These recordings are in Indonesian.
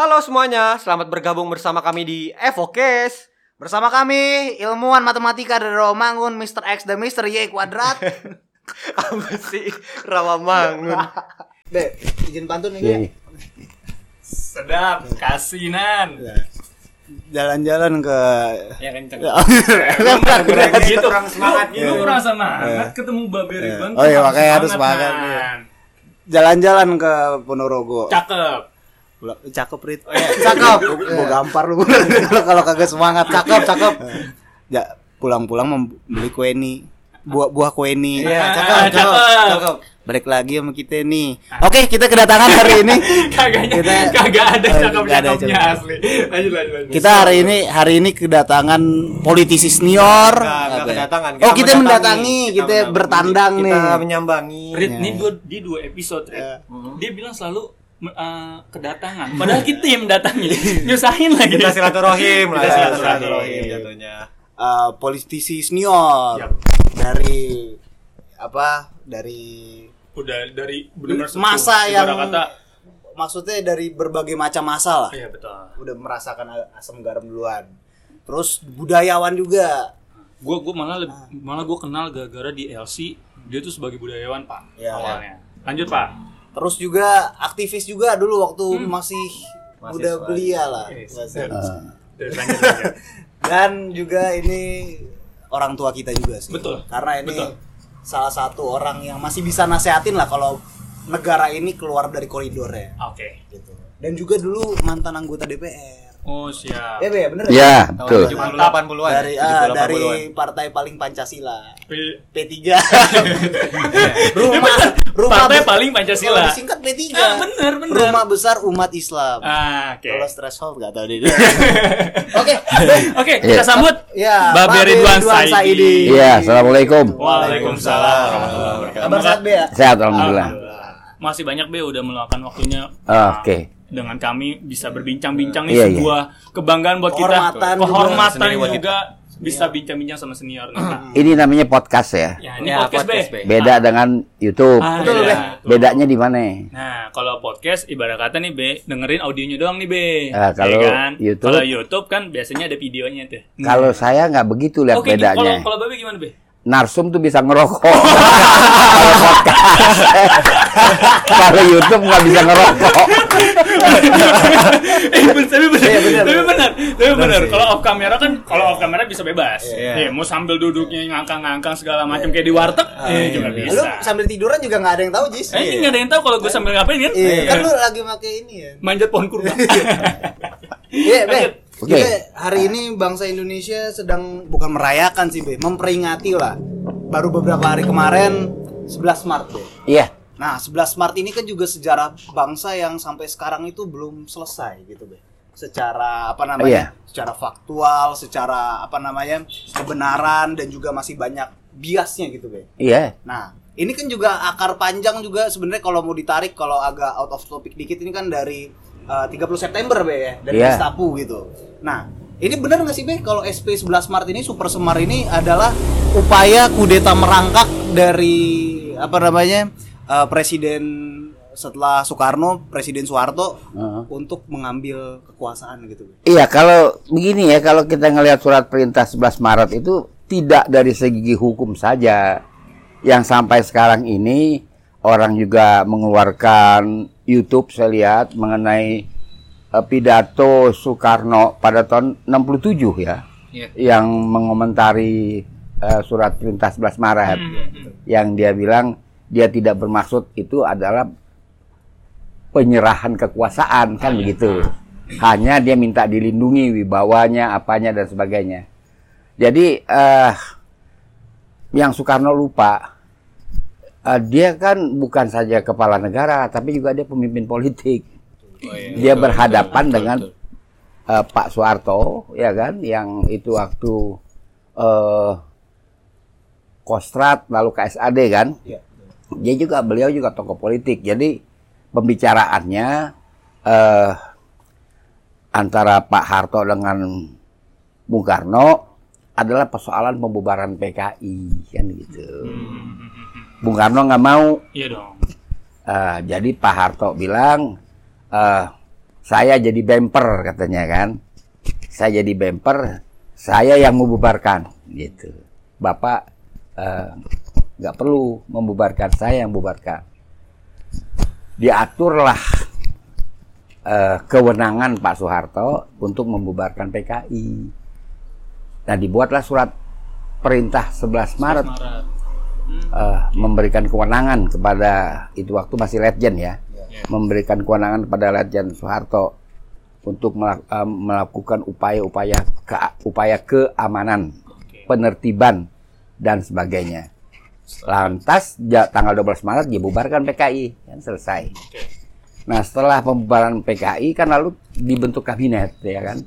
Halo semuanya, selamat bergabung bersama kami di Evokes. Bersama kami ilmuwan matematika dari Romangun Mr. X dan Mr. Y kuadrat. Apa sih Rawamangun? Be, izin pantun nih. Iya. Be. Sedap, kasinan. Jalan-jalan ke Ya kenceng. Kurang, kurang gitu. kurang semangat Ini gitu. kurang semangat ketemu Babe Ridwan. Oh iya, makanya harus semangat, Man. iya. jalan-jalan ke Ponorogo. Cakep. Cakep Rit. Cakep. Gua gampar lu kalau kalau kagak semangat. Cakep, cakep. Ya, pulang-pulang membeli kue nih. Buah buah kue nih. Iya, Ah, cakep, cakep, cakep. cakep. Balik lagi sama kita nih. Oke, kita kedatangan hari ini. Kagaknya Kita- kagak ada Oh, cakep nggak ada cakepnya cakep. asli. Lanjut lanjut lanjut. Kita hari ini hari ini kedatangan politisi senior. Nggak, nggak kedatangan. Oh, kita mendatangi, kita mendatangi. bertandang nih. Kita menyambangi. Rit, Iya. ini dua di dua episode. Iya. Dia bilang selalu eh, kedatangan. Padahal kita yang mendatangi. Nyusahin lagi. Kita silaturahim lah. Kita ya, silaturahim. jatuhnya. Eh, politisi senior Yap. dari apa? Dari Udah dari benar masa yang kata maksudnya dari berbagai macam masa lah. Iya betul. Udah merasakan asam garam duluan. Terus budayawan juga. Gue gue malah leb- malah gue kenal gara-gara di LC dia tuh sebagai budayawan pak Ya. awalnya. Lanjut pak. Terus juga aktivis juga dulu waktu masih muda belia lah. Yes. Lanjut. Dan juga ini orang tua kita juga sih. Betul. Karena ini Betul. salah satu orang yang masih bisa nasehatin lah kalau negara ini keluar dari koridornya Oke. gitu. Dan juga dulu mantan anggota DPR. Oh siap. Ya, Be, bener Ya, Tahun betul. 70 80-an. Dari ah, 70, dari 80-an. partai paling Pancasila. P- P3. rumah rumah Partai be- paling Pancasila. Kalau disingkat P3. Ah, bener, bener. Rumah besar umat Islam. Ah, oke. Kalau threshold enggak tahu deh. Oke. Oke, kita Iya. sambut Ya, Babe Ridwan Saidi. Saidi. Iya, assalamualaikum. Waalaikumsalam warahmatullahi wabarakatuh. Kabar sehat Be ya? Sehat alhamdulillah. Masih banyak Be udah meluangkan waktunya. Ah, Oke. Dengan kami bisa berbincang-bincang nih Iya, iya. sebuah kebanggaan buat kita. Kehormatan juga. Juga bisa bincang-bincang sama senior. Nah, Ini namanya podcast ya. ya, ini Ya, podcast, podcast, Be. Be. Beda dengan YouTube. Ah, Betul, iya. Be. Bedanya di mana? Nah, kalau podcast ibarat kata nih Be, dengerin audionya doang nih Be. Ah, kalau Ya kan? YouTube? kalau YouTube kan biasanya ada videonya tuh. Kalau saya nggak begitu lihat Oke, kalau bedanya. kalau Babe gimana Be? Narsum tuh bisa ngerokok. Kalau podcast. Kalau YouTube nggak bisa ngerokok. eh, bener, tapi benar. Iya, bener, Tapi benar. Tapi benar. Kalau off kamera kan kalau off kamera bisa bebas. Iya. Nih, mau sambil duduknya ngangkang-ngangkang segala macam kayak di warteg, eh juga Lu bisa. sambil tiduran juga nggak ada yang tahu, Jis. Eh, nggak ada yang tahu kalau gue sambil ngapain kan? Iya, kan lu lagi pakai ini ya. Manjat pohon kurma. Iya, Be. Oke. Kita hari ini bangsa Indonesia sedang bukan merayakan sih, Be, memperingati lah. Baru beberapa hari kemarin 11 Maret, Be. Iya. Nah, 11 Maret ini kan juga sejarah bangsa yang sampai sekarang itu belum selesai gitu, Be. Secara apa namanya? Iya. Secara faktual, secara apa namanya? kebenaran dan juga masih banyak biasnya gitu, Be. Iya. Nah, ini kan juga akar panjang juga sebenarnya kalau mau ditarik kalau agak out of topic dikit ini kan dari uh, 30 September be ya, dari Iya. Gestapo gitu. Nah, ini benar nggak sih be kalau SP 11 Maret ini Super Semar ini adalah upaya kudeta merangkak dari apa namanya? uh, presiden setelah Soekarno, Presiden Soeharto Heeh. untuk mengambil kekuasaan gitu. Iya, kalau begini ya, kalau kita ngelihat surat perintah 11 Maret itu tidak dari segi hukum saja. Yang sampai sekarang ini orang juga mengeluarkan YouTube saya lihat mengenai eh, pidato Soekarno pada tahun 67 ya. Iya. Yang mengomentari eh, surat perintah 11 Maret. Yang dia bilang dia tidak bermaksud itu adalah penyerahan kekuasaan kan begitu. Hanya dia minta dilindungi wibawanya, apanya dan sebagainya. Jadi eh yang Soekarno lupa eh, dia kan bukan saja kepala negara tapi juga dia pemimpin politik. dia berhadapan dengan eh, Pak Soeharto ya kan yang itu waktu eh Kostrat lalu KSAD kan. Iya. Dia juga beliau juga tokoh politik. Jadi pembicaraannya eh antara Pak Harto dengan Bung Karno adalah persoalan pembubaran PKI kan gitu. Bung Karno nggak mau. Iya dong. Eh, jadi Pak Harto bilang eh saya jadi bemper katanya kan. Saya jadi bemper, saya yang membubarkan gitu. Bapak eh, nggak perlu membubarkan, saya yang membubarkan. Diaturlah eh, kewenangan Pak Soeharto untuk membubarkan PKI. Nah, dibuatlah surat perintah 11 Maret Maret. Eh, memberikan kewenangan kepada itu waktu masih Letjen ya, Ya. memberikan kewenangan kepada Letjen Soeharto untuk melak- eh, melakukan upaya-upaya ke- upaya keamanan, Oke. penertiban dan sebagainya. Lantas ja- tanggal 12 Maret dibubarkan PKI, kan selesai. Oke. Nah setelah pembubaran PKI kan lalu dibentuk kabinet ya kan,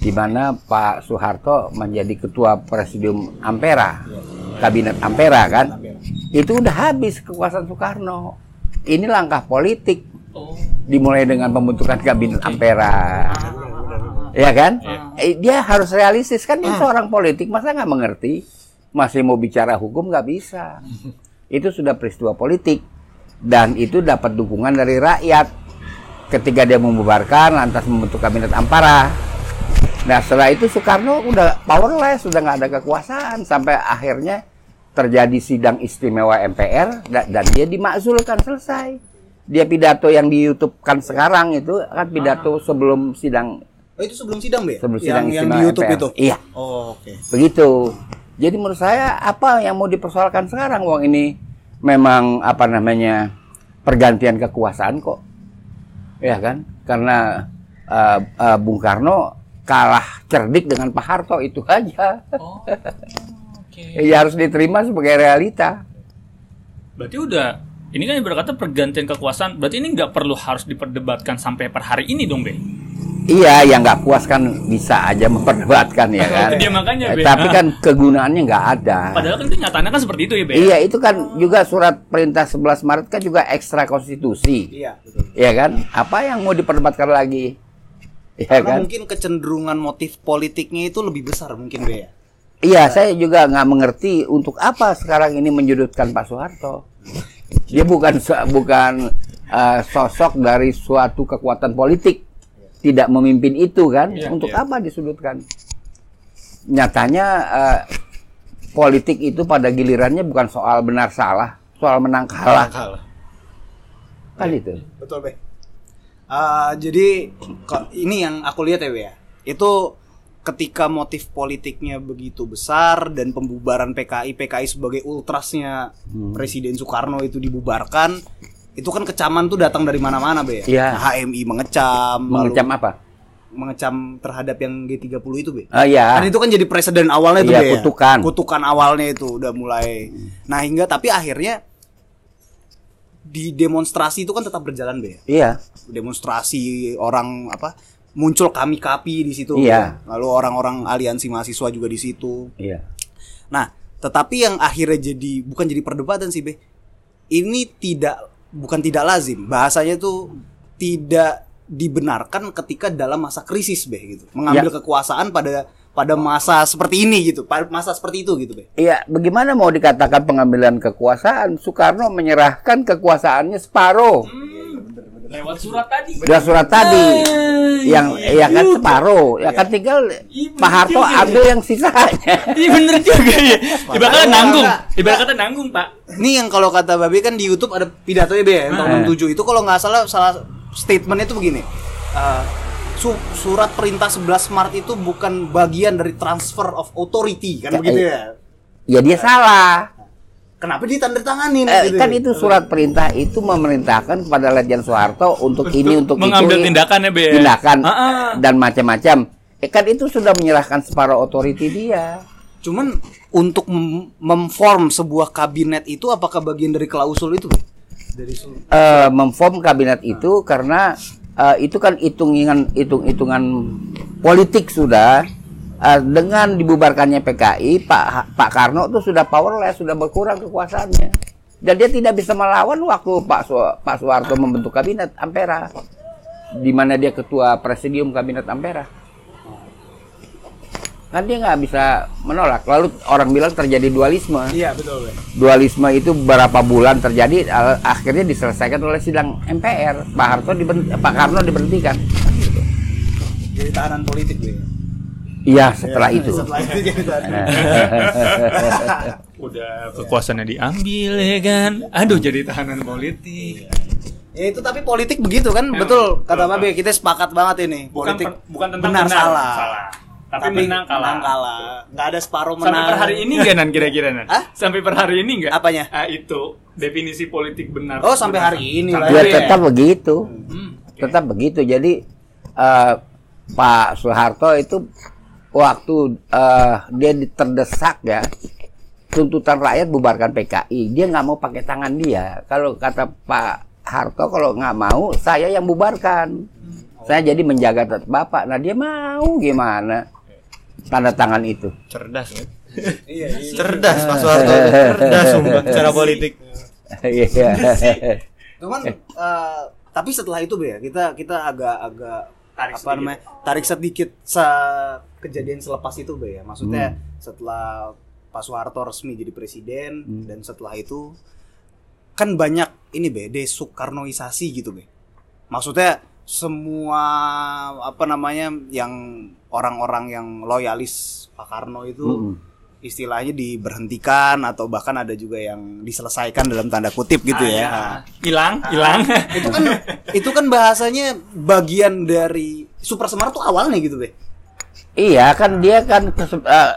di mana Pak Soeharto menjadi ketua presidium Ampera, kabinet Ampera kan, itu udah habis kekuasaan Soekarno. Ini langkah politik dimulai dengan pembentukan kabinet Ampera, ya kan? Eh, dia harus realistis kan dia seorang politik masa nggak mengerti, masih mau bicara hukum nggak bisa. Itu sudah peristiwa politik dan itu dapat dukungan dari rakyat. Ketika dia membubarkan, lantas membentuk kabinet Ampara. Nah setelah itu Soekarno udah powerless, sudah nggak ada kekuasaan sampai akhirnya terjadi sidang istimewa MPR da- dan dia dimakzulkan selesai. Dia pidato yang di YouTube kan sekarang itu kan pidato sebelum sidang Oh, itu sebelum sidang, Be? sebelum yang, sidang yang istimewa di YouTube MPR. itu. Iya, Oh, oke. begitu. Jadi menurut saya apa yang mau dipersoalkan sekarang wong ini memang apa namanya pergantian kekuasaan kok. Ya kan? Karena eh, eh, Bung Karno kalah cerdik dengan Pak Harto itu aja. Oh. Oke. Ya harus diterima sebagai realita. Berarti udah ini kan berkata pergantian kekuasaan. Berarti ini nggak perlu harus diperdebatkan sampai per hari ini dong, Be. Iya, yang nggak puas kan bisa aja memperdebatkan ya kan. Itu dia makanya, Be. Tapi kan kegunaannya nggak ada. Padahal kan itu nyatanya kan seperti itu ya, Be. Iya, itu kan juga surat perintah 11 Maret kan juga ekstra konstitusi. Iya, betul. Iya kan? Apa yang mau diperdebatkan lagi? Iya Karena kan? mungkin kecenderungan motif politiknya itu lebih besar mungkin, Be ya. Iya, saya juga nggak mengerti untuk apa sekarang ini menyudutkan Pak Soeharto. Dia bukan bukan eh, sosok dari suatu kekuatan politik, tidak memimpin itu kan? Iya, untuk iya. apa disudutkan? Nyatanya eh, politik itu pada gilirannya bukan soal benar salah, soal menang kalah, kan itu. Betul, Be. Ah, jadi kok ini yang aku lihat ya, Be ya. Itu ketika motif politiknya begitu besar dan pembubaran PKI PKI sebagai ultrasnya Hmm. Presiden Soekarno itu dibubarkan, itu kan kecaman tuh datang dari mana-mana, Be. Iya. HMI mengecam, lalu Mengecam apa? mengecam terhadap yang G30 itu, Be. Oh iya. Kan itu kan jadi presiden awalnya tuh Iya, Be, ya. kutukan. Kutukan awalnya itu udah mulai. Nah, hingga tapi akhirnya di demonstrasi itu kan tetap berjalan, Be. Iya. Demonstrasi orang apa? Muncul kami kapi di situ. Iya. Lalu orang-orang aliansi mahasiswa juga di situ. Iya. Nah, tetapi yang akhirnya jadi bukan jadi perdebatan sih, Be. Ini tidak bukan tidak lazim. Bahasanya tuh tidak dibenarkan ketika dalam masa krisis, Be gitu. Mengambil kekuasaan pada pada masa seperti ini gitu. Pada masa seperti itu gitu, Be. Iya, bagaimana mau dikatakan pengambilan kekuasaan? Soekarno menyerahkan kekuasaannya separuh. Lewat surat tadi. Udah surat tadi yang ya kan separuh, ya kan tinggal Iya, Pak Harto ambil yang sisanya. Iya bener juga ya. Ibarat kata nanggung. Ibarat kata nanggung, Pak. Ini yang kalau kata Babe kan di YouTube ada pidatonya Be ya, yang tahun Eh. 67 itu kalau nggak salah salah statementnya itu begini. Eh, su- surat perintah 11 Maret itu bukan bagian dari transfer of authority kan Ya, begitu ya. Ya dia salah. Kenapa ditandatanganin Eh, gitu? kan itu surat perintah itu memerintahkan kepada Letjen Soeharto untuk ini untuk mengambil itu tindakan ya, Be. tindakan Ah, ah. dan macam-macam. Eh, kan itu sudah menyerahkan separuh otoriti dia. Cuman untuk mem- memform sebuah kabinet itu apakah bagian dari klausul itu? Dari eh memform kabinet itu karena eh, itu kan hitung-hitungan hitung-hitungan politik sudah. Eh, dengan dibubarkannya PKI Pak Pak Karno itu sudah powerless sudah berkurang kekuasaannya. Dan dia tidak bisa melawan waktu Pak Su Pak Soeharto membentuk kabinet Ampera. Di mana dia ketua presidium kabinet Ampera kan dia nggak bisa menolak lalu orang bilang terjadi dualisme Iya betul. Be. dualisme itu berapa bulan terjadi akhirnya diselesaikan oleh sidang MPR Pak Harto diberhenti, Pak Karno diberhentikan jadi tahanan politik Be. Iya, setelah itu. Setelah itu jadi tahanan. Udah kekuasaannya diambil ya kan. Aduh jadi tahanan politik. Ya itu tapi politik begitu kan, Memang, betul kata Babe, kita sepakat banget ini. Bukan Politik per- bukan tentang benar, benar, salah. salah. Tapi menang kalah. menang kalah. Nggak ada separuh menang. Sampai per hari ini enggak nan kira-kira nan? Hah? Sampai per hari ini enggak? Apanya? Ah, itu definisi politik benar. Oh, sampai hari ini lah. Sampai Ya hari tetap begitu. Hmm, oke. Tetap begitu. Jadi eh, Pak Soeharto itu waktu eh, dia di- terdesak ya tuntutan rakyat bubarkan PKI, dia nggak mau pakai tangan dia. Kalau kata Pak Harto kalau nggak mau, saya yang bubarkan. Saya jadi menjaga tetap bapak. Nah dia mau gimana? Tanda tangan itu. Cerdas kan? Iya, iya. Cerdas Pak Soeharto. Cerdas sumpah secara politik. Iya. Cuman eh, tapi setelah itu Be, ya, kita kita agak-agak Tarik apa sedikit. namanya? Tarik sedikit se- kejadian selepas itu Be ya. Maksudnya setelah Pak Soeharto resmi jadi presiden dan setelah itu kan banyak ini Be, desoekarnoisasi gitu Be. Maksudnya semua apa namanya yang orang-orang yang loyalis Pak Karno itu Mm-mm. istilahnya diberhentikan atau bahkan ada juga yang diselesaikan dalam tanda kutip gitu Ah, ya. ya. Hilang, hilang. itu kan itu kan bahasanya bagian dari Super Semar tuh awalnya gitu be. Iya kan dia kan eh,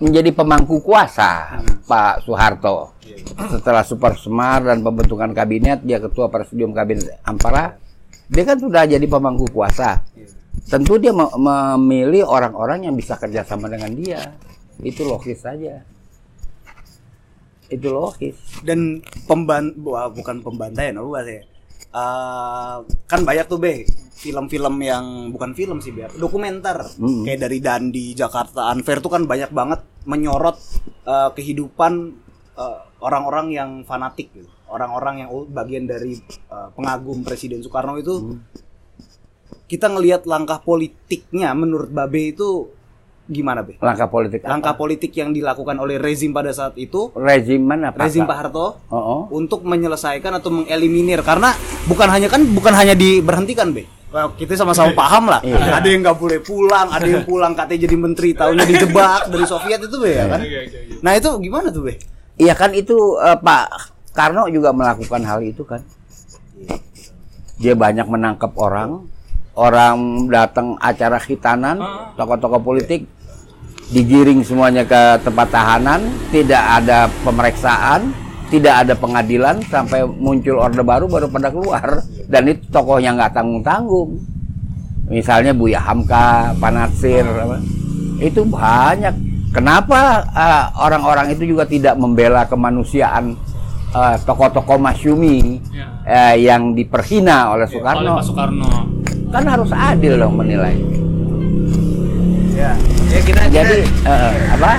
menjadi pemangku kuasa Pak Soeharto. Setelah Super Semar dan pembentukan kabinet, dia ketua presidium kabinet Ampara. Dia kan sudah jadi pemangku kuasa. Tentu dia me- memilih orang-orang yang bisa kerjasama dengan dia. Itu logis saja. Itu logis. Dan pemban wah, bukan pembantaian apa bahasanya. Eh, kan banyak tuh be film-film yang bukan film sih biar dokumenter Mm. kayak dari Dandi Jakarta Unfair tuh kan banyak banget menyorot eh, kehidupan eh, orang-orang yang fanatik gitu. Orang-orang yang oh, bagian dari eh, pengagum Presiden Soekarno itu kita ngelihat langkah politiknya menurut Babe itu gimana be? Langkah politik apa? langkah politik yang dilakukan oleh rezim pada saat itu. Rezim mana Pak? rezim Pak Harto. Oh, oh. untuk menyelesaikan atau mengeliminir. Karena bukan hanya kan bukan hanya diberhentikan be? Well, kita sama-sama paham lah. Iya. ada yang nggak boleh pulang ada yang pulang katanya jadi menteri tahunya dijebak dari Soviet itu be ya kan? Nah itu gimana tuh be Iya kan itu eh, Pak Karno juga melakukan hal itu kan. Dia banyak menangkap orang, orang datang acara khitanan, tokoh-tokoh politik digiring semuanya ke tempat tahanan, tidak ada pemeriksaan, tidak ada pengadilan sampai muncul orde baru baru pada keluar dan itu tokohnya nggak tanggung-tanggung. Misalnya Buya Hamka, Panatsir, apa. itu banyak. Kenapa eh, orang-orang itu juga tidak membela kemanusiaan eh, tokoh-tokoh masyumi Ya. eh, yang diperhina oleh Oleh Soekarno? Pak Soekarno. Kan harus adil dong menilai. ya ya kita Jadi eh, apa?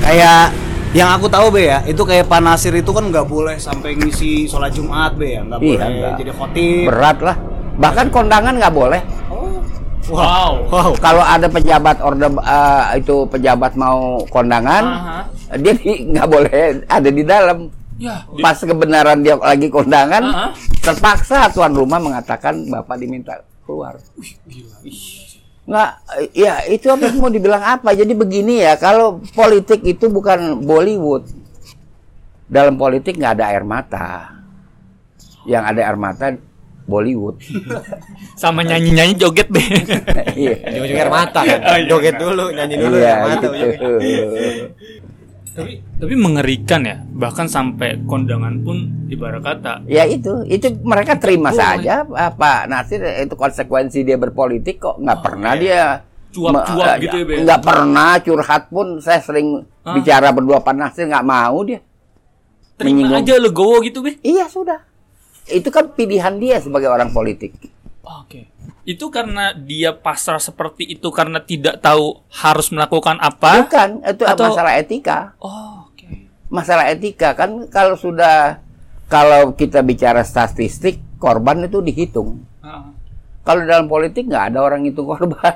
kayak yang aku tahu be ya itu kayak Pak Nasir itu kan nggak boleh sampai ngisi sholat Jumat be ya nggak Iya, boleh nggak. jadi khotib Berat lah. Bahkan kondangan nggak boleh. Wow. wow Kalau ada pejabat orde eh, itu pejabat mau kondangan, Aha. dia di- nggak boleh ada di dalam. Ya, Pas kebenaran dia lagi kondangan, Aha. terpaksa tuan rumah mengatakan bapak diminta keluar. Nggak, ya itu apa mau dibilang apa? Jadi begini ya, kalau politik itu bukan Bollywood. Dalam politik nggak ada air mata. Yang ada air mata Bollywood. sama nyanyi-nyanyi joget deh. Iya. Ujung-ujungnya air mata kan. Oh, iya. Joget dulu, nyanyi dulu Iya, air mata. gitu. tapi tapi mengerikan ya, bahkan sampai kondangan pun ibarat kata Ya itu, itu mereka terima saja ah, Pak Nasir itu konsekuensi dia berpolitik kok nggak pernah dia Cuap-cuap me- gitu ya, Be? nggak pernah curhat pun saya sering Hah? bicara berdua Pak Nasir nggak mau dia terima Menyinggung. aja legowo gitu, Be. iya sudah itu kan pilihan dia sebagai orang politik Oke. Itu karena dia pasrah seperti itu karena tidak tahu harus melakukan apa? bukan itu Atau- masalah etika Oh, oke. masalah etika kan kalau sudah kalau kita bicara statistik korban itu dihitung Ah. kalau dalam politik nggak ada orang hitung korban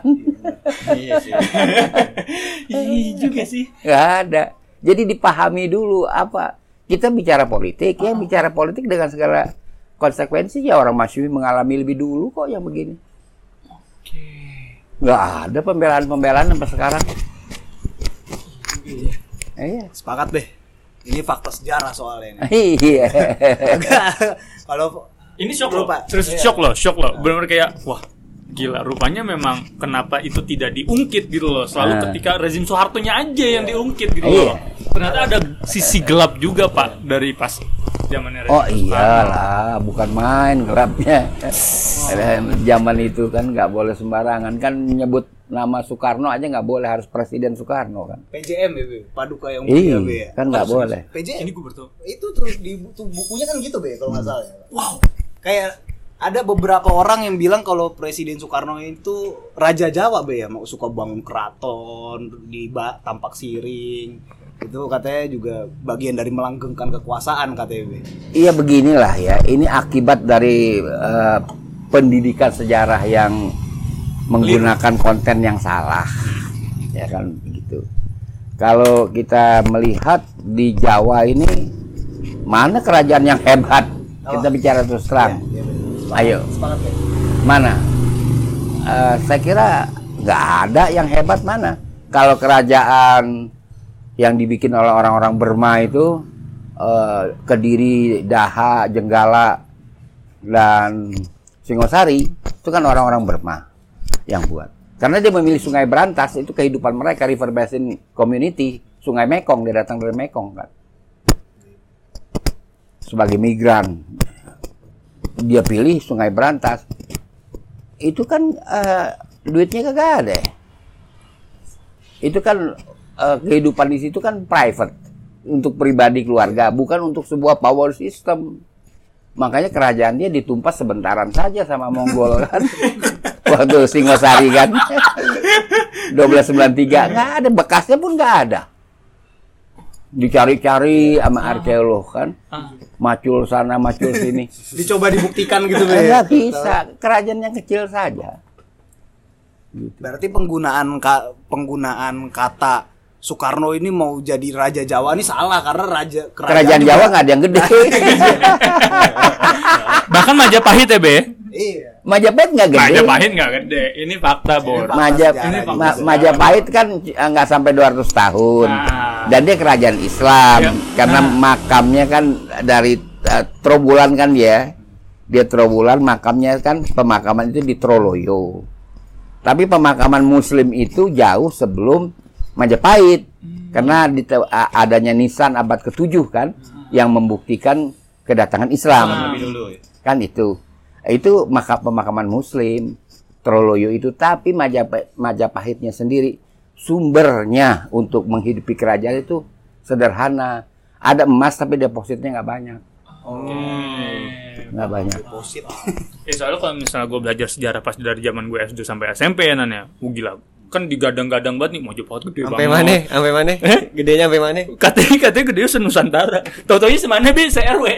Iya sih. Iya juga sih. nggak ada jadi dipahami dulu apa kita bicara politik ya bicara politik dengan segala konsekuensi ya orang Masyumi mengalami lebih dulu kok yang begini Oke. nggak ada pembelaan-pembelaan sampai sekarang. Iya. Sepakat deh. Ini fakta sejarah soalnya ini. Iya. Kalau Ini shock loh, Pak. serius Iya. shock loh, shock loh. Benar-benar kayak wah gila. Rupanya memang kenapa itu tidak diungkit gitu loh. Selalu Nah. ketika rezim Soeharto-nya aja yang diungkit gitu Iya. loh. Ternyata ada sisi gelap juga pak dari pas zamannya Oh iyalah, bukan main gelapnya. Zaman itu kan nggak boleh sembarangan kan nyebut nama Soekarno aja nggak boleh harus Presiden Soekarno kan. PJM ya, Be? Paduka yang Iya, ya? kan nggak boleh. PJM. Ini gue. Itu terus di bukunya kan gitu, Be, kalau nggak salah ya. Wow. Kayak ada beberapa orang yang bilang kalau Presiden Soekarno itu Raja Jawa, Be ya, mau suka bangun keraton di tampak siring. Itu katanya juga bagian dari melanggengkan kekuasaan katanya. Iya beginilah ya, ini akibat dari eh, pendidikan sejarah yang menggunakan konten yang salah, ya kan begitu. Kalau kita melihat di Jawa ini mana kerajaan yang hebat, kita bicara terus terang. Iya, Be. Ayo, Sepakat, mana? Eh, saya kira nggak ada yang hebat mana. Kalau kerajaan yang dibikin oleh orang-orang Burma itu eh, Kediri, Daha, Jenggala, dan Singosari itu kan orang-orang Burma yang buat. Karena dia memilih Sungai Berantas itu kehidupan mereka River Basin Community, Sungai Mekong dia datang dari Mekong kan. Sebagai migran dia pilih Sungai Berantas itu kan eh, duitnya kagak ada. Itu kan eh, kehidupan di situ kan private untuk pribadi keluarga, bukan untuk sebuah power system. Makanya kerajaan dia ditumpas sebentaran saja sama Mongol kan. Waktu Singosari kan. 1293 nggak ada bekasnya pun nggak ada. Dicari-cari sama arkeolog kan. Ah. Macul sana, macul sini. Dicoba dibuktikan gitu, Be. Enggak bisa, kerajaan yang kecil saja. Berarti penggunaan ka- penggunaan kata Soekarno ini mau jadi raja Jawa ini salah karena raja Kerajaan juga- Jawa nggak ada yang gede. Bahkan Majapahit ya be? Iya. Majapahit nggak gede. Majapahit nggak gede. Ini fakta bor. Majap ini Ma- Majapahit kan eh, nggak sampai 200 tahun. Nah. Dan dia kerajaan Islam Ya. karena Nah. makamnya kan dari eh, Trowulan kan dia. Dia Trowulan makamnya kan pemakaman itu di Troloyo. Tapi pemakaman muslim itu jauh sebelum Majapahit. Karena di, adanya Nisan abad ke-7 kan yang membuktikan kedatangan Islam. Kan itu. Itu maka pemakaman muslim. Troloyo itu tapi Majapahit, Majapahitnya sendiri sumbernya untuk menghidupi kerajaan itu sederhana. Ada emas tapi depositnya nggak banyak. Nggak banyak. Deposit. Ya soalnya kalau misalnya gue belajar sejarah pas dari zaman gue SD sampai SMP ya Nan ya, Wah, gila. Kan digadang-gadang banget nih Majapahit gede Sampai banget. mana? Sampai mana? Gedenya sampai mana? Katanya katanya gede se Nusantara. Tahu-taunya semana be se RW.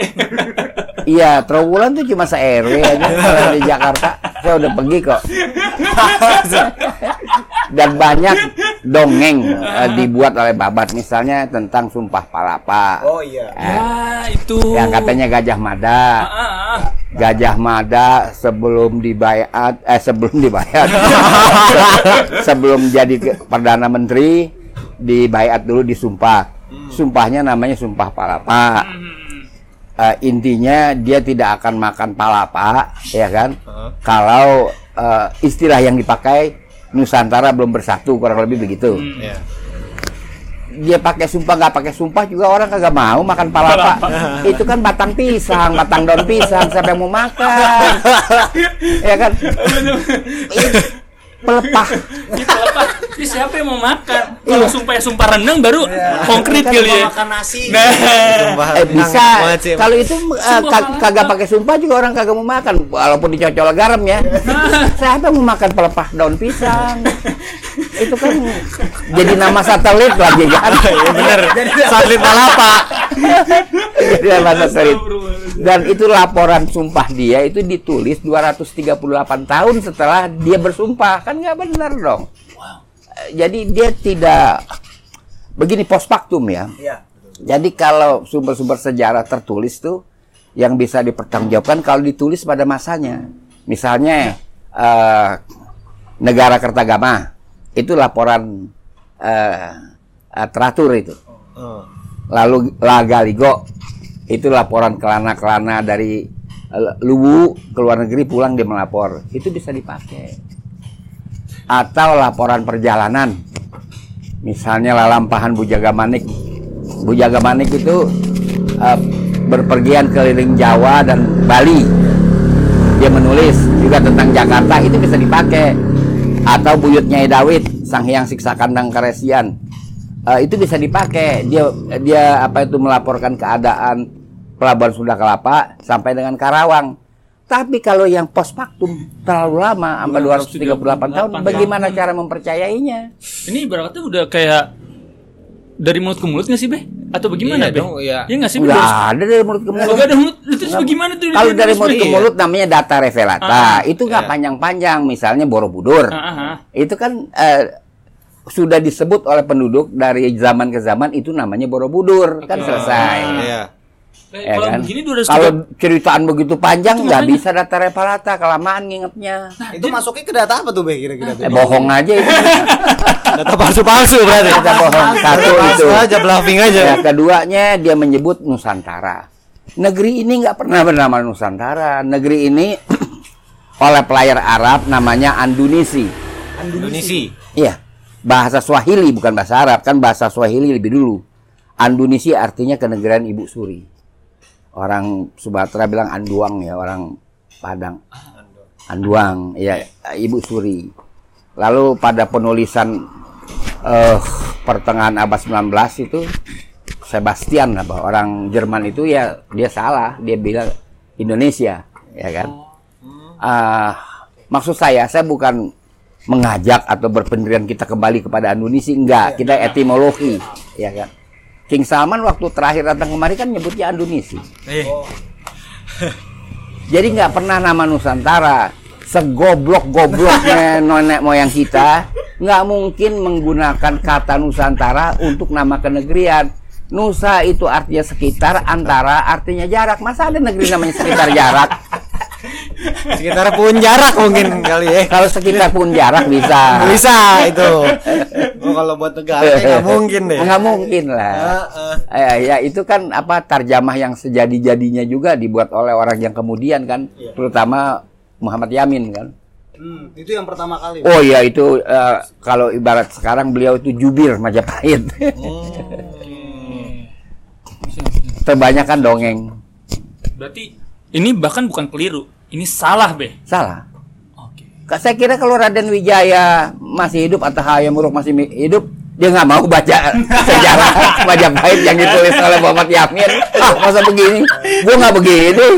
Iya, Trowulan tuh cuma se RW aja kalau di Jakarta. Saya udah pergi kok. Dan banyak dongeng eh, dibuat oleh Babat misalnya tentang Sumpah Palapa. Oh iya. ya itu. Yang katanya Gajah Mada. Ah, ah, ah. Gajah Mada sebelum dibayat eh sebelum dibayat sebelum jadi perdana menteri dibayat dulu disumpah sumpahnya namanya sumpah palapa Eh, intinya dia tidak akan makan palapa ya kan kalau eh, istilah yang dipakai Nusantara belum bersatu kurang lebih begitu. Iya. dia pakai sumpah nggak pakai sumpah juga orang kagak mau makan palapa. Itu kan batang pisang batang daun pisang siapa yang mau makan? Ya kan? Ih, pelepah. Itu apa? Ini siapa yang mau makan? Kalau sumpah sumpah renang baru konkret Kan kali ya. Makan nasi. Nah, Sumpah, eh bisa. kalau itu ka- kagak pakai sumpah juga orang kagak mau makan. Walaupun dicocol garam ya. Siapa yang mau makan pelepah daun pisang? Itu kan jadi nama satelit lagi kan Iya bener. Satelit palapa. Jadi nama satelit. Dan itu laporan sumpah dia itu ditulis 238 tahun setelah dia bersumpah kan nggak benar dong Eh, jadi dia tidak begini postfaktum ya Iya. jadi kalau sumber-sumber sejarah tertulis tuh yang bisa dipertanggungjawabkan kalau ditulis pada masanya. Misalnya eh, negara Kertagama itu laporan eh, eh, teratur itu. Lalu Lagaligo itu laporan kelana-kelana dari Luwu ke luar negeri pulang dia melapor. Itu bisa dipakai. Atau laporan perjalanan. Misalnya lalampahan Bujaga Manik. Bujaga Manik itu eh, berpergian keliling Jawa dan Bali. Dia menulis juga tentang Jakarta itu bisa dipakai. Atau Buyut Nyai Dawid, Sang Hyang Siksa Kandang Karesian. Eh, itu bisa dipakai. Dia dia apa itu melaporkan keadaan pelabuhan Sunda Kelapa sampai dengan Karawang. Tapi kalau yang post factum terlalu lama, sampai 238 tahun, bagaimana cara mempercayainya? Ini ibaratnya udah kayak dari mulut ke mulut nggak sih, Be? Atau bagaimana, Iya dong, iya. Iya nggak sih, Be? Nggak Harus- ada dari mulut ke mulut. Nggak ada mulut. Itu bagaimana tuh? Kalau dari mulut ke mulut namanya data revelata. Ah, itu nggak iya. panjang-panjang. Misalnya Borobudur. Ah, ah, ah. Itu kan eh, sudah disebut oleh penduduk dari zaman ke zaman itu namanya Borobudur. Kan selesai. Iya. Eh, Ya kalau kan? begini Kalau ceritaan begitu panjang nggak bisa data revelata kelamaan ngingetnya. Itu masuknya ke data apa tuh Be kira-kira? Eh, bohong aja itu. Data palsu-palsu berarti. Kita bohong. Satu Palsu itu. aja, bluffing aja. Ya, keduanya dia menyebut Nusantara. Negeri ini nggak pernah bernama Nusantara. Negeri ini oleh pelayar Arab namanya Andunisi. Indonesia. Iya, bahasa Swahili bukan bahasa Arab, kan bahasa Swahili lebih dulu. Andunisi artinya kenegerian Ibu Suri. Orang Sumatera bilang Anduang ya, orang Padang. Anduang, ya Ibu Suri. Lalu pada penulisan eh pertengahan abad 19 itu Sebastian apa orang Jerman itu ya dia salah, dia bilang Indonesia, ya kan? Ah, maksud saya saya bukan mengajak atau berpendirian kita kembali kepada Andunisi enggak, kita etimologi, ya kan? King Salman waktu terakhir datang kemari kan nyebutnya Andunisi. Eh, Jadi nggak pernah nama Nusantara. Segoblok-gobloknya nenek moyang kita nggak mungkin menggunakan kata Nusantara untuk nama kenegerian. Nusa itu artinya sekitar, antara artinya jarak. Masa ada negeri namanya sekitar jarak? Sekitar pun jarak mungkin kali ya. Kalau sekitar pun jarak bisa. Bisa itu. Oh, kalau buat negara nggak mungkin deh. Nggak mungkin lah. Eh, ya itu kan apa tarjamah yang sejadi-jadinya juga dibuat oleh orang yang kemudian kan, terutama Muhammad Yamin kan. Hmm, itu yang pertama kali. Oh iya itu eh, kalau ibarat sekarang beliau itu jubir Majapahit. Kebanyakan dongeng. Berarti ini bahkan bukan keliru. Ini salah, Be. Salah. Oke. Saya kira kalau Raden Wijaya masih hidup atau Hayam Wuruk masih hidup, dia nggak mau baca sejarah Majapahit yang ditulis oleh Muhammad Yamin. Ah, masa begini? Gua nggak begini.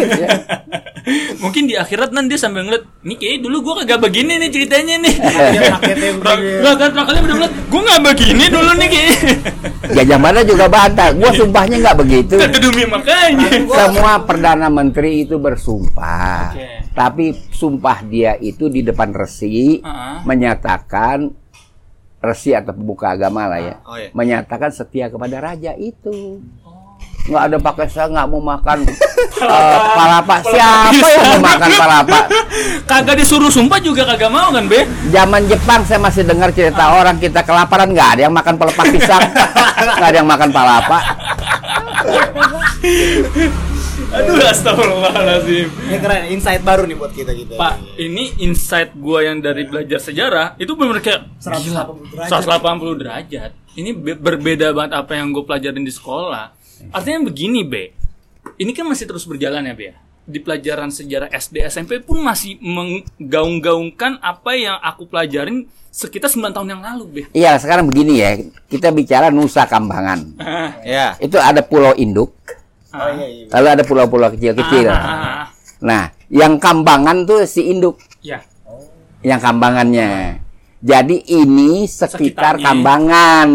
Mungkin di akhirat nanti dia sambil ngeliat, nih kayaknya dulu gua kagak begini nih ceritanya nih. Gak kan kalian udah ngeliat, gua nggak begini dulu nih kayaknya. Gajah Mada juga bantah. Gua sumpahnya nggak begitu. Demi makanya. Semua perdana menteri itu bersumpah. Oke. Tapi sumpah dia itu di depan resi Ah. menyatakan resi atau pemuka agama lah ya. Oh, iya. Menyatakan setia kepada raja itu. Nggak ada pakai saya nggak mau makan eh, palapa. Siapa yang mau makan palapa? Kagak disuruh sumpah juga kagak mau kan, Be? Zaman Jepang saya masih dengar cerita orang kita kelaparan nggak ada yang makan pelepah pisang, nggak ada yang makan palapa. Aduh, astagfirullahaladzim. Ini keren, insight baru nih buat kita kita. Pak, ini insight gua yang dari belajar sejarah itu benar kayak 180 derajat. 180 derajat. Ini be- berbeda banget apa yang gue pelajarin di sekolah. Artinya begini, Be. Ini kan masih terus berjalan ya, Be. ya? Di pelajaran sejarah SD, SMP pun masih menggaung-gaungkan apa yang aku pelajarin sekitar 9 tahun yang lalu, Be. Iya sekarang begini ya, kita bicara Nusa Kambangan. Ya. Itu ada pulau induk, Oh iya iya. lalu ada pulau-pulau kecil-kecil. Ah, ah, ah. Nah, yang kambangan tuh si induk, Ya. yang kambangannya. Jadi ini sekitar Sekitarnya. kambangan.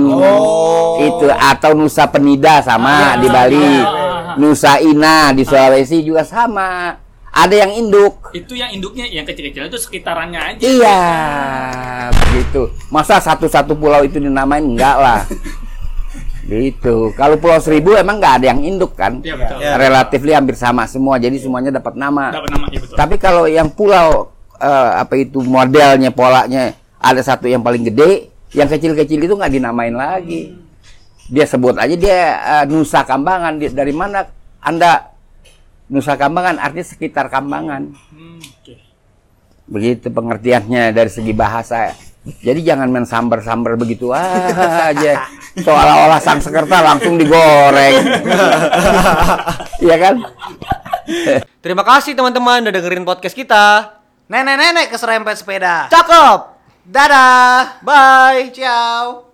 Itu atau Nusa Penida sama di Bali. Nusa Ina di Sulawesi juga sama. Ada yang induk. Itu yang induknya yang kecil-kecil itu sekitarannya aja. Iya, begitu. Masa satu-satu pulau itu dinamain enggak lah. Gitu. Kalau Pulau Seribu emang nggak ada yang induk kan? Iya, betul. Ya. Relatifly hampir sama semua. Jadi semuanya dapat nama. Dapat nama, iya betul. Tapi kalau yang pulau eh, apa itu modelnya polanya ada satu yang paling gede yang kecil-kecil itu nggak dinamain lagi dia sebut aja dia eh, Nusa Kambangan Di- dari mana anda Nusa Kambangan artinya sekitar Kambangan Hmm, oke. begitu pengertiannya dari segi bahasa jadi jangan main sambar-sambar begitu aja seolah-olah sang sekerta langsung digoreng iya kan Terima kasih teman-teman udah dengerin podcast kita. Nenek-nenek keserempet sepeda. Cakep. Dadah. Bye. Ciao.